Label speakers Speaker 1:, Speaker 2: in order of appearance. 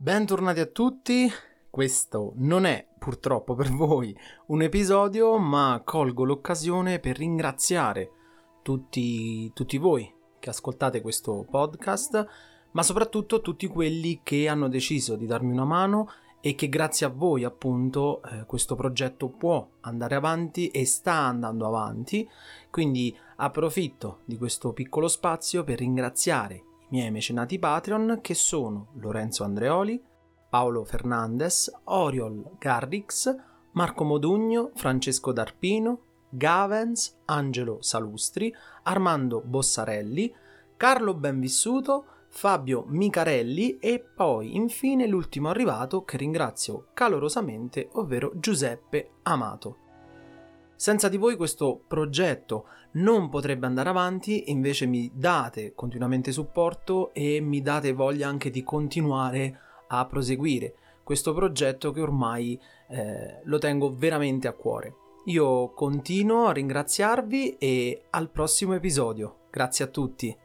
Speaker 1: Bentornati a tutti. Questo non è purtroppo per voi un episodio, ma colgo l'occasione per ringraziare tutti, tutti voi che ascoltate questo podcast, ma soprattutto tutti quelli che hanno deciso di darmi una mano e che grazie a voi appunto eh, questo progetto può andare avanti e sta andando avanti. Quindi approfitto di questo piccolo spazio per ringraziare miei mecenati Patreon che sono Lorenzo Andreoli, Paolo Fernandez, Oriol Garrix, Marco Modugno, Francesco D'Arpino, Gavens, Angelo Salustri, Armando Bossarelli, Carlo Benvissuto, Fabio Micarelli e poi infine l'ultimo arrivato che ringrazio calorosamente, ovvero Giuseppe Amato. Senza di voi questo progetto non potrebbe andare avanti, invece mi date continuamente supporto e mi date voglia anche di continuare a proseguire questo progetto che ormai eh, lo tengo veramente a cuore. Io continuo a ringraziarvi e al prossimo episodio. Grazie a tutti.